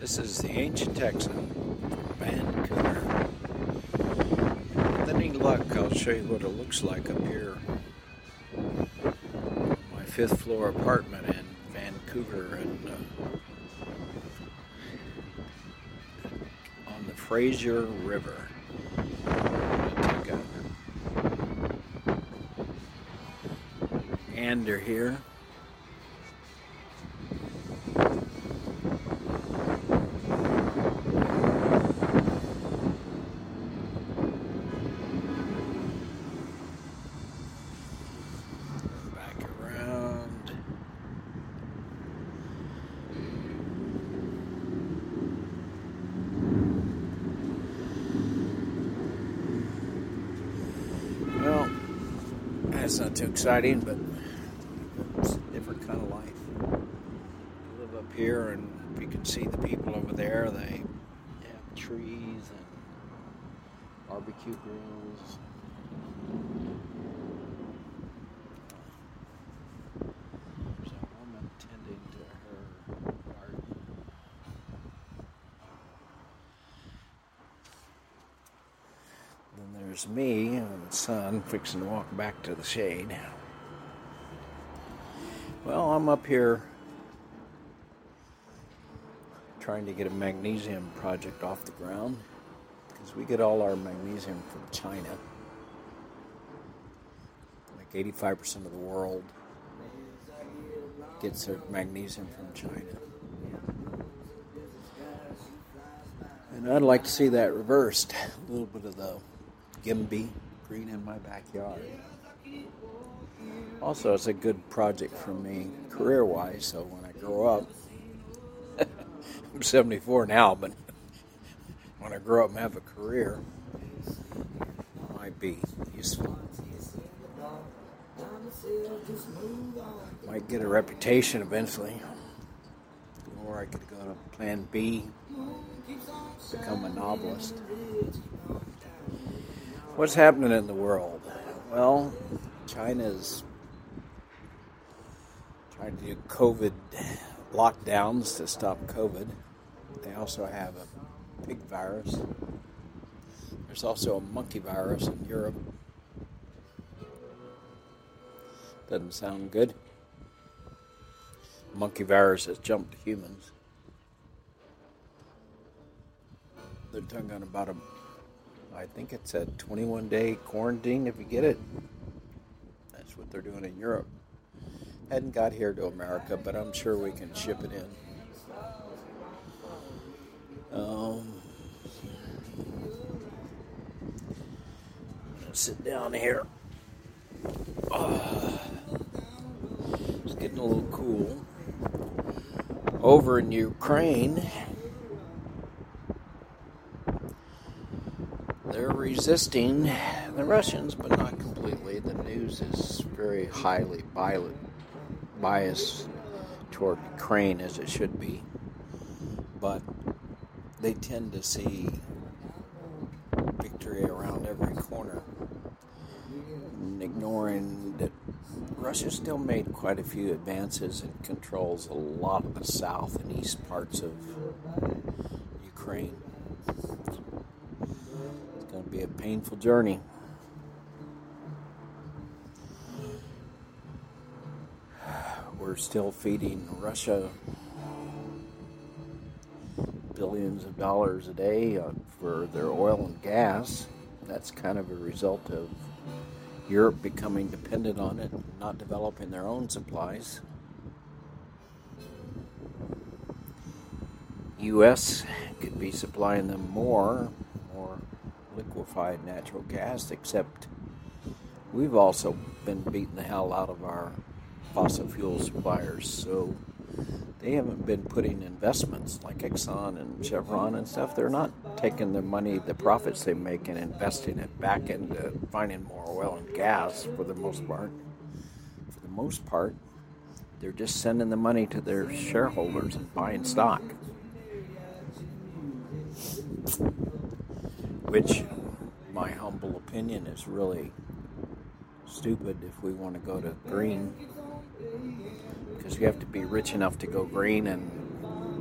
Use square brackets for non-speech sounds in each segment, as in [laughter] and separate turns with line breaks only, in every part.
This is the Ancient Texan Vancouver. With any luck, I'll show you what it looks like up here. My fifth floor apartment in Vancouver and uh, on the Fraser River. Take a gander here. Back around. Well, that's not too exciting, but it's a different kind of life. You live up here, and you can see the people over there. They have trees and barbecue grills. There's a woman tending to her garden. Then there's me and the son fixing to walk back to the shade. Well, I'm up here trying to get a magnesium project off the ground because we get all our magnesium from China. Like 85% of the world gets their magnesium from China. And I'd like to see that reversed. A little bit of the Gimby green in my backyard. Also, it's a good project for me career wise, so when I grow up, [laughs] I'm 74 now, but when I grow up and have a career, it might be useful. Might get a reputation eventually. Or I could go to plan B, become a novelist. What's happening in the world? Well, China's trying to do COVID lockdowns to stop COVID. They also have a pig virus. There's also a monkey virus in Europe. Doesn't sound good. Monkey virus has jumped humans. They're talking about a, I think it's a 21 day quarantine if you get it. That's what they're doing in Europe. Hadn't got here to America, but I'm sure we can ship it in. Um, sit down here. Oh, it's getting a little cool. Over in Ukraine, they're resisting the Russians, but not completely. The news is very highly biased toward Ukraine, as it should be. But they tend to see victory around every corner, ignoring that Russia still made quite a few advances and controls a lot of the south and east parts of Ukraine. Be a painful journey. We're still feeding Russia billions of dollars a day uh, for their oil and gas. That's kind of a result of Europe becoming dependent on it, not developing their own supplies. U.S. could be supplying them more liquefied natural gas, except we've also been beating the hell out of our fossil fuel suppliers, so they haven't been putting investments like Exxon and Chevron and stuff. They're not taking the money, the profits they make, and investing it back into finding more oil and gas for the most part. For the most part, they're just sending the money to their shareholders and buying stock. Which, opinion, is really stupid if we want to go to green because you have to be rich enough to go green and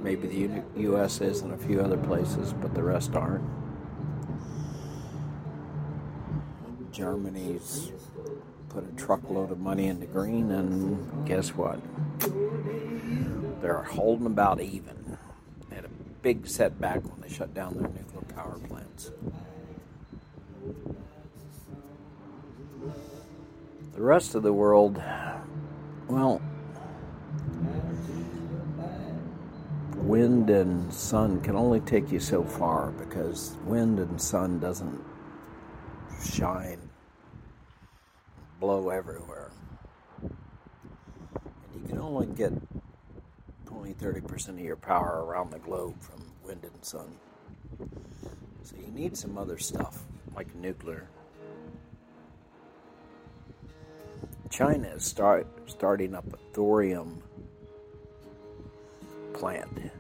Maybe the U.S. is and a few other places, but the rest aren't. Germany's put a truckload of money into green, and guess what? They're holding about even. They had a big setback when they shut down their nuclear power plants. Rest of the world, well, wind and sun can only take you so far because wind and sun doesn't shine, blow everywhere. And you can only get only 30% of your power around the globe from wind and sun. So you need some other stuff like nuclear. China is start, starting up a thorium plant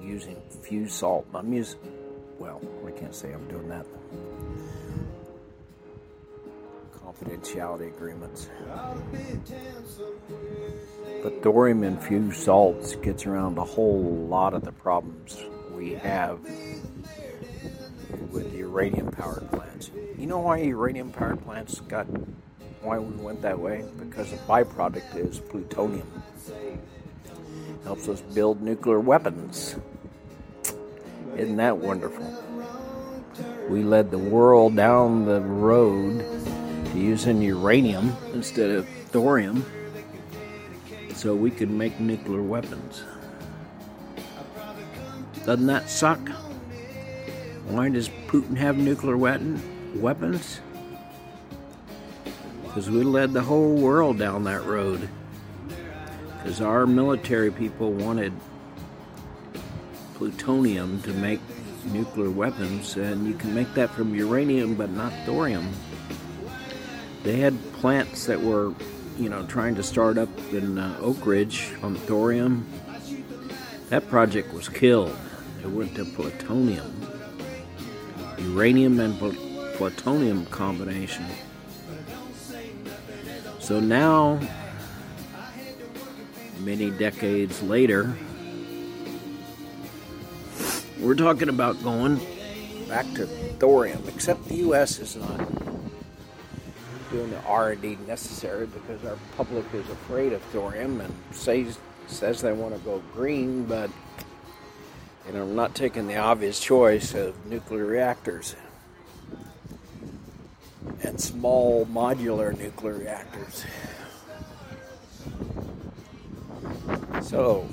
using fused salt. I'm using, well, I can't say I'm doing that. Confidentiality agreements. But thorium infused salts gets around a whole lot of the problems we have with the uranium powered plants. You know why uranium powered plants got why we went that way? Because the byproduct is plutonium. Helps us build nuclear weapons. Isn't that wonderful? We led the world down the road to using uranium instead of thorium so we could make nuclear weapons. Doesn't that suck? Why does Putin have nuclear weapon, weapons? Because we led the whole world down that road. Because our military people wanted plutonium to make nuclear weapons, and you can make that from uranium but not thorium. They had plants that were, you know, trying to start up in uh, Oak Ridge on thorium. That project was killed. It went to plutonium. Uranium and pl- plutonium combination. So now, many decades later, we're talking about going back to thorium, except the U.S. is not doing the R&D necessary because our public is afraid of thorium and says says they want to go green, but you know, not taking the obvious choice of nuclear reactors small modular nuclear reactors. So,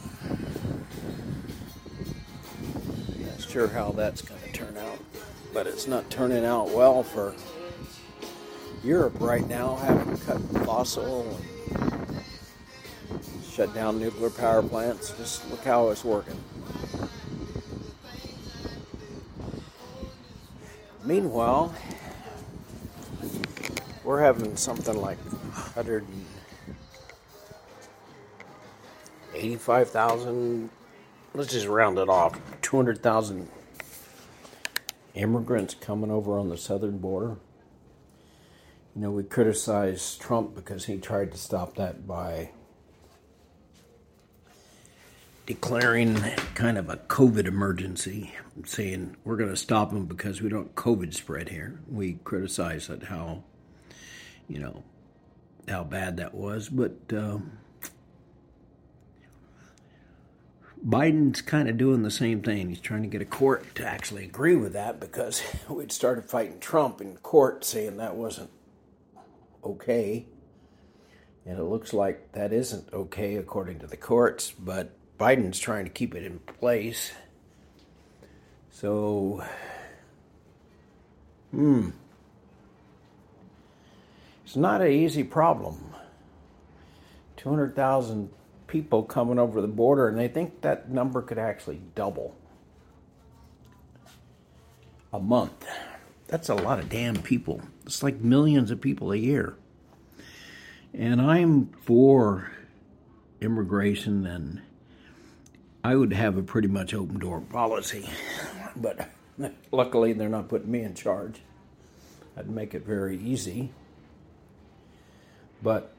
not sure how that's going to turn out, but it's not turning out well for Europe right now, having cut fossil and shut down nuclear power plants. Just look how it's working. Meanwhile, we're having something like 185,000, let's just round it off, 200,000 immigrants coming over on the southern border. You know, we criticize Trump because he tried to stop that by declaring kind of a COVID emergency, saying we're going to stop them because we don't COVID spread here. We criticize that how you know, how bad that was. But uh, Biden's kind of doing the same thing. He's trying to get a court to actually agree with that because [laughs] we'd started fighting Trump in court saying that wasn't okay. And it looks like that isn't okay according to the courts, but Biden's trying to keep it in place. So, hmm. It's not an easy problem. 200,000 people coming over the border, and they think that number could actually double a month. That's a lot of damn people. It's like millions of people a year. And I'm for immigration, and I would have a pretty much open door policy. But [laughs] luckily, they're not putting me in charge. I'd make it very easy. But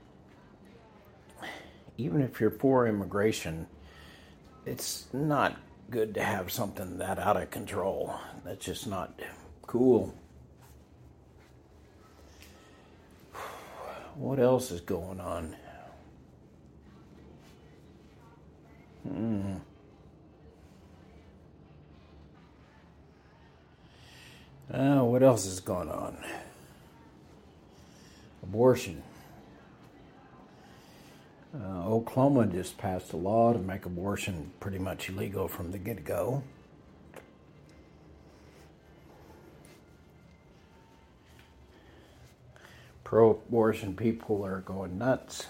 even if you're for immigration, it's not good to have something that out of control. That's just not cool. What else is going on? Hmm. Uh, what else is going on? Abortion. Uh, Oklahoma just passed a law to make abortion pretty much illegal from the get go. Pro abortion people are going nuts.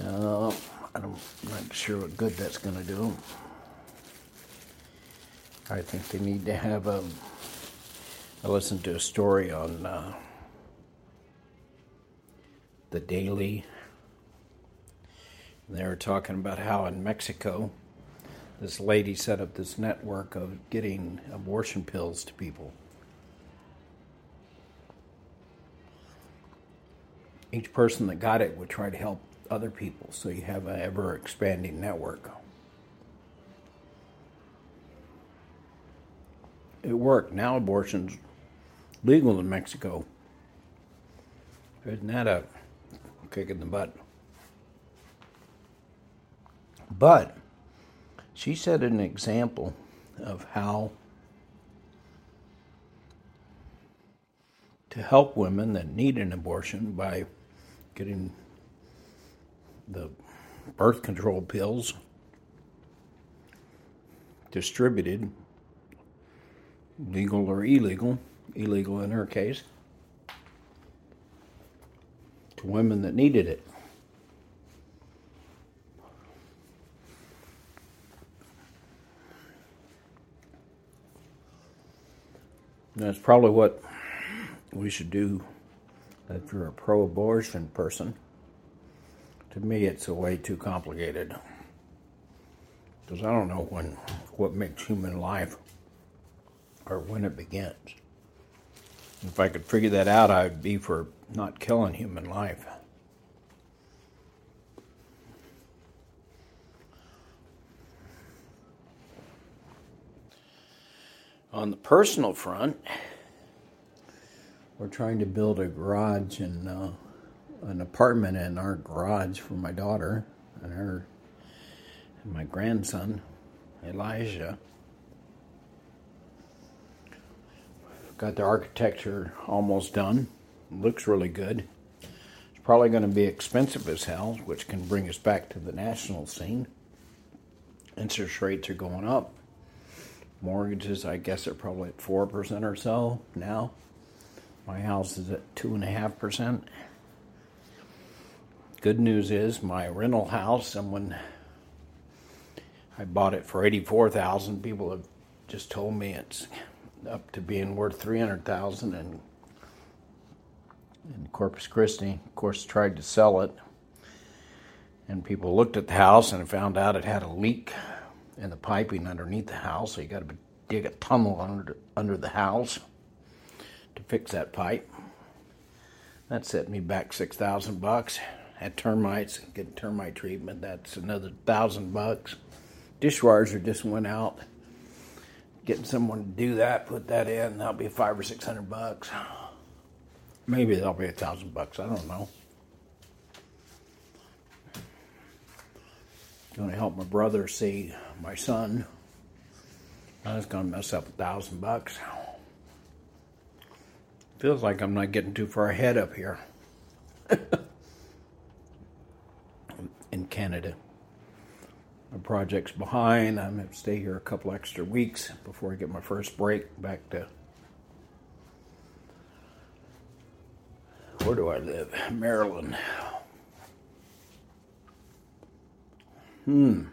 Uh, I'm not sure what good that's going to do. I think they need to have a. I listened to a story on uh, the Daily they were talking about how in Mexico, this lady set up this network of getting abortion pills to people. Each person that got it would try to help other people, so you have an ever expanding network. It worked. Now abortion's legal in Mexico. Isn't that a kick in the butt? But she set an example of how to help women that need an abortion by getting the birth control pills distributed, legal or illegal, illegal in her case, to women that needed it. That's probably what we should do if you're a pro abortion person. To me, it's a way too complicated. Because I don't know when what makes human life or when it begins. If I could figure that out, I'd be for not killing human life. On the personal front, we're trying to build a garage and uh, an apartment in our garage for my daughter and her and my grandson, Elijah. Got the architecture almost done. Looks really good. It's probably going to be expensive as hell, which can bring us back to the national scene. Interest rates are going up mortgages, I guess, are probably at 4% or so now. My house is at 2.5%. Good news is my rental house, someone, I bought it for 84000 People have just told me it's up to being worth 300000 and in Corpus Christi, of course, tried to sell it. And people looked at the house and found out it had a leak and the piping underneath the house. So you got to dig a tunnel under under the house to fix that pipe. That set me back six thousand bucks. Had termites, getting termite treatment. That's another thousand bucks. Dishwasher just went out. Getting someone to do that, put that in, that'll be five or six hundred bucks. Maybe that'll be a thousand bucks. I don't know. Going to help my brother see my son. I was going to mess up a thousand bucks. Feels like I'm not getting too far ahead up here [laughs] in Canada. My project's behind. I'm going to stay here a couple extra weeks before I get my first break back to. Where do I live? Maryland. Hmm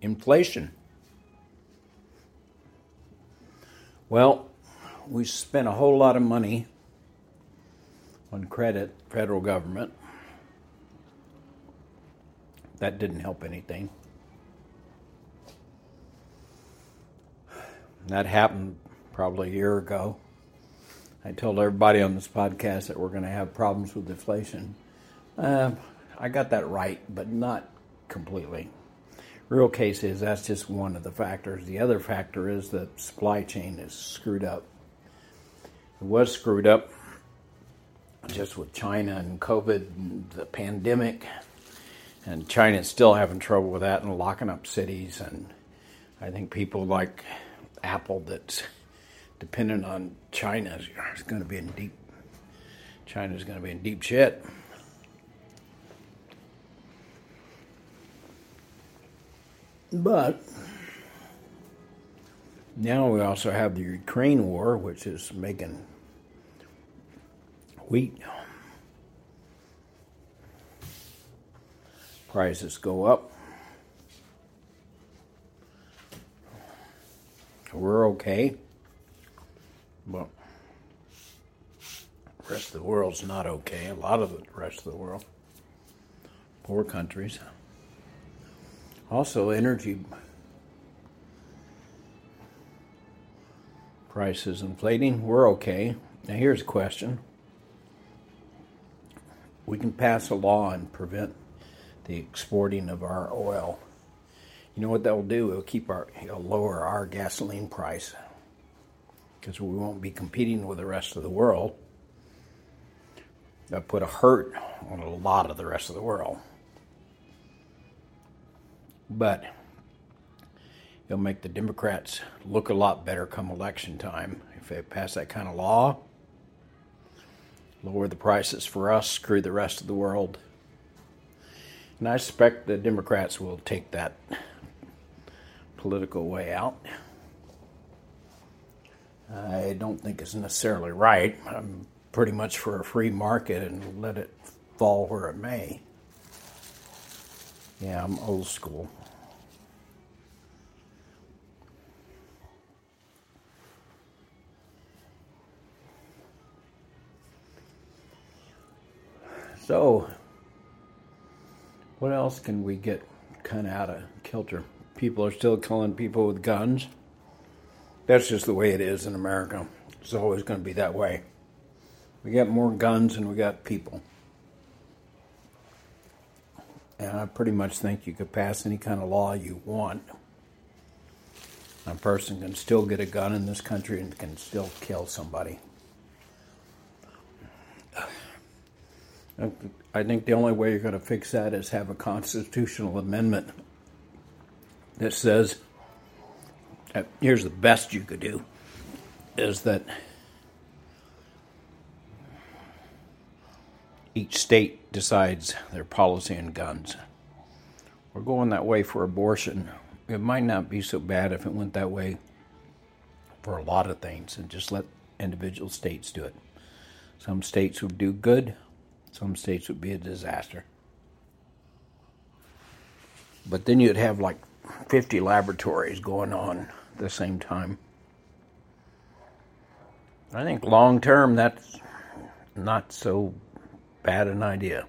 inflation. Well, we spent a whole lot of money on credit, federal government. That didn't help anything. That happened probably a year ago. I told everybody on this podcast that we're going to have problems with deflation. Uh, I got that right, but not completely. Real case is that's just one of the factors. The other factor is the supply chain is screwed up. It was screwed up just with China and COVID and the pandemic. And China's still having trouble with that and locking up cities. And I think people like Apple that's dependent on China is going to be in deep. China's going to be in deep shit. But now we also have the Ukraine war, which is making wheat prices go up. We're okay, but the rest of the world's not okay. A lot of the rest of the world, poor countries. Also, energy prices inflating. We're okay. Now, here's a question we can pass a law and prevent the exporting of our oil. You know what that will do? It'll keep our, it'll lower our gasoline price because we won't be competing with the rest of the world. That put a hurt on a lot of the rest of the world. But it'll make the Democrats look a lot better come election time if they pass that kind of law. Lower the prices for us, screw the rest of the world. And I suspect the Democrats will take that political way out. I don't think it's necessarily right. I'm pretty much for a free market and let it fall where it may. Yeah, I'm old school. So, what else can we get kind of out of kilter? People are still killing people with guns. That's just the way it is in America. It's always going to be that way. We got more guns than we got people. And I pretty much think you could pass any kind of law you want. A person can still get a gun in this country and can still kill somebody. I think the only way you're going to fix that is have a constitutional amendment that says here's the best you could do is that each state decides their policy on guns. We're going that way for abortion. It might not be so bad if it went that way for a lot of things and just let individual states do it. Some states would do good, some states would be a disaster. But then you'd have like 50 laboratories going on at the same time. I think long term that's not so bad an idea.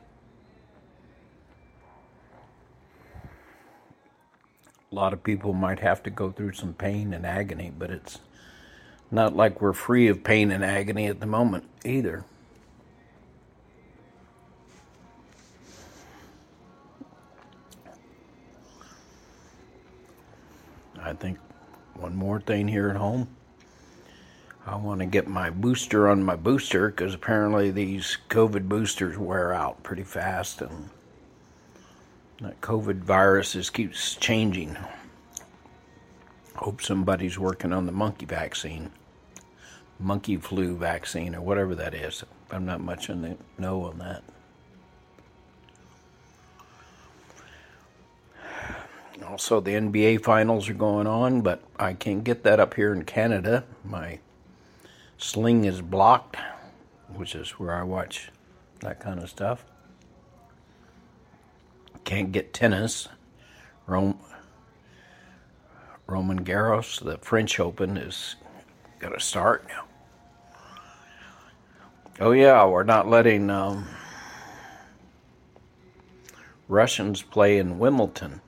A lot of people might have to go through some pain and agony, but it's not like we're free of pain and agony at the moment either. I think one more thing here at home. I want to get my booster on my booster because apparently these COVID boosters wear out pretty fast and that COVID virus keeps changing. Hope somebody's working on the monkey vaccine, monkey flu vaccine, or whatever that is. I'm not much in the know on that. Also, the NBA finals are going on, but I can't get that up here in Canada. My sling is blocked, which is where I watch that kind of stuff. Can't get tennis. Rome, Roland Garros, the French Open, is going to start now. Oh, yeah, we're not letting um, Russians play in Wimbledon.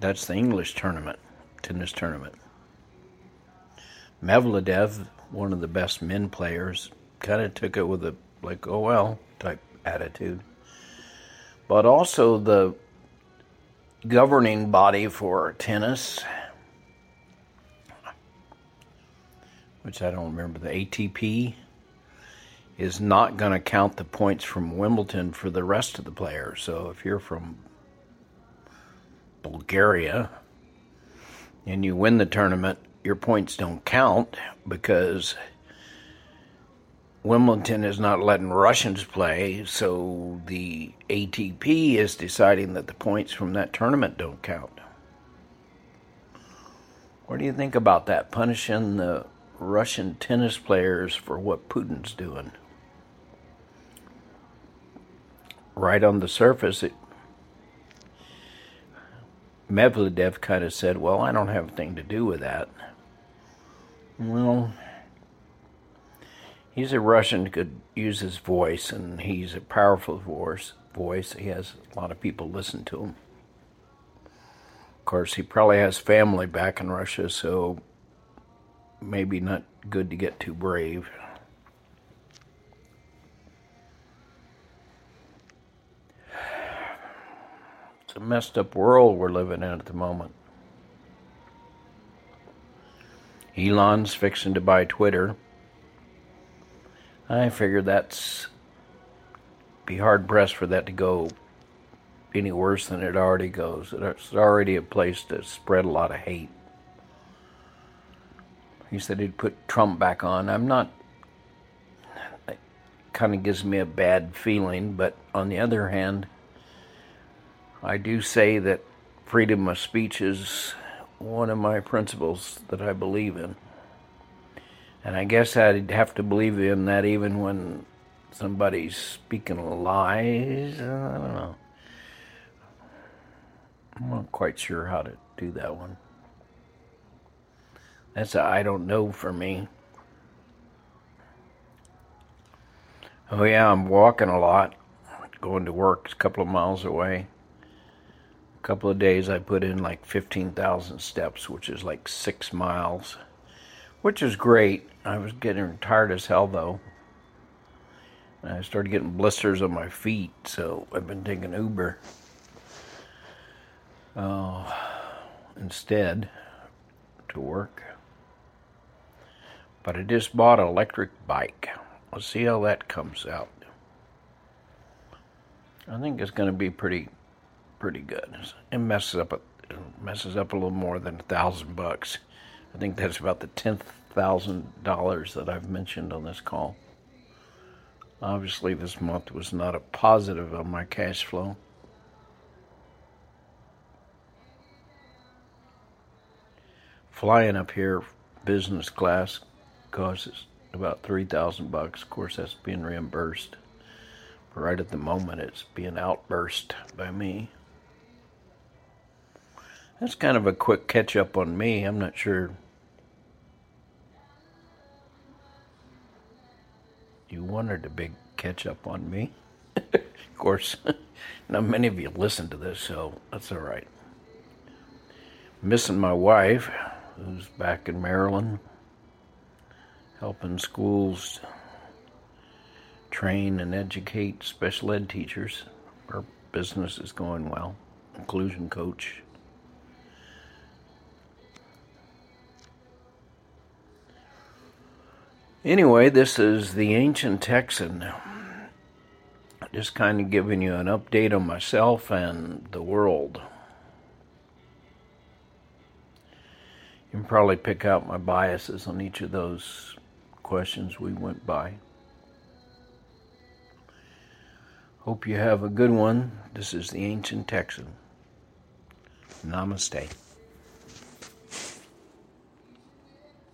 That's the English tournament, tennis tournament. Medvedev, one of the best men players, kind of took it with a like, oh well type attitude. but also the governing body for tennis, which I don't remember, the ATP, is not going to count the points from Wimbledon for the rest of the players. So if you're from Bulgaria and you win the tournament, your points don't count because Wimbledon is not letting Russians play, so the ATP is deciding that the points from that tournament don't count. What do you think about that? Punishing the Russian tennis players for what Putin's doing? Right on the surface, it, Medvedev kind of said, Well, I don't have anything to do with that. Well, he's a Russian could use his voice, and he's a powerful voice. Voice. He has a lot of people listen to him. Of course, he probably has family back in Russia, so maybe not good to get too brave. A messed up world we're living in at the moment. Elon's fixing to buy Twitter. I figure that's be hard pressed for that to go any worse than it already goes. It's already a place to spread a lot of hate. He said he'd put Trump back on. I'm not. It kind of gives me a bad feeling, but on the other hand, I do say that freedom of speech is one of my principles that I believe in. And I guess I'd have to believe in that even when somebody's speaking lies. I don't know. I'm not quite sure how to do that one. That's a I don't know for me. Oh, yeah, I'm walking a lot, going to work a couple of miles away. Couple of days I put in like 15,000 steps, which is like six miles which is great. I was getting tired as hell though. And I started getting blisters on my feet, so I've been taking Uber uh, instead to work. But I just bought an electric bike. Let's see how that comes out. I think it's going to be pretty, pretty good. It messes up, a, messes up a little more than a thousand bucks. I think that's about the tenth thousand dollars that I've mentioned on this call. Obviously, this month was not a positive on my cash flow. Flying up here, business class, costs about three thousand bucks. Of course, that's being reimbursed. Right at the moment, it's being outburst by me. That's kind of a quick catch up on me. I'm not sure you wanted a big catch up on me. [laughs] of course, [laughs] not many of you listen to this, so that's all right. Missing my wife, who's back in Maryland, helping schools train and educate special ed teachers. Our business is going well. Inclusion coach. Anyway, this is the Ancient Texan. Just kind of giving you an update on myself and the world. You can probably pick out my biases on each of those questions we went by. Hope you have a good one. This is the Ancient Texan. Namaste.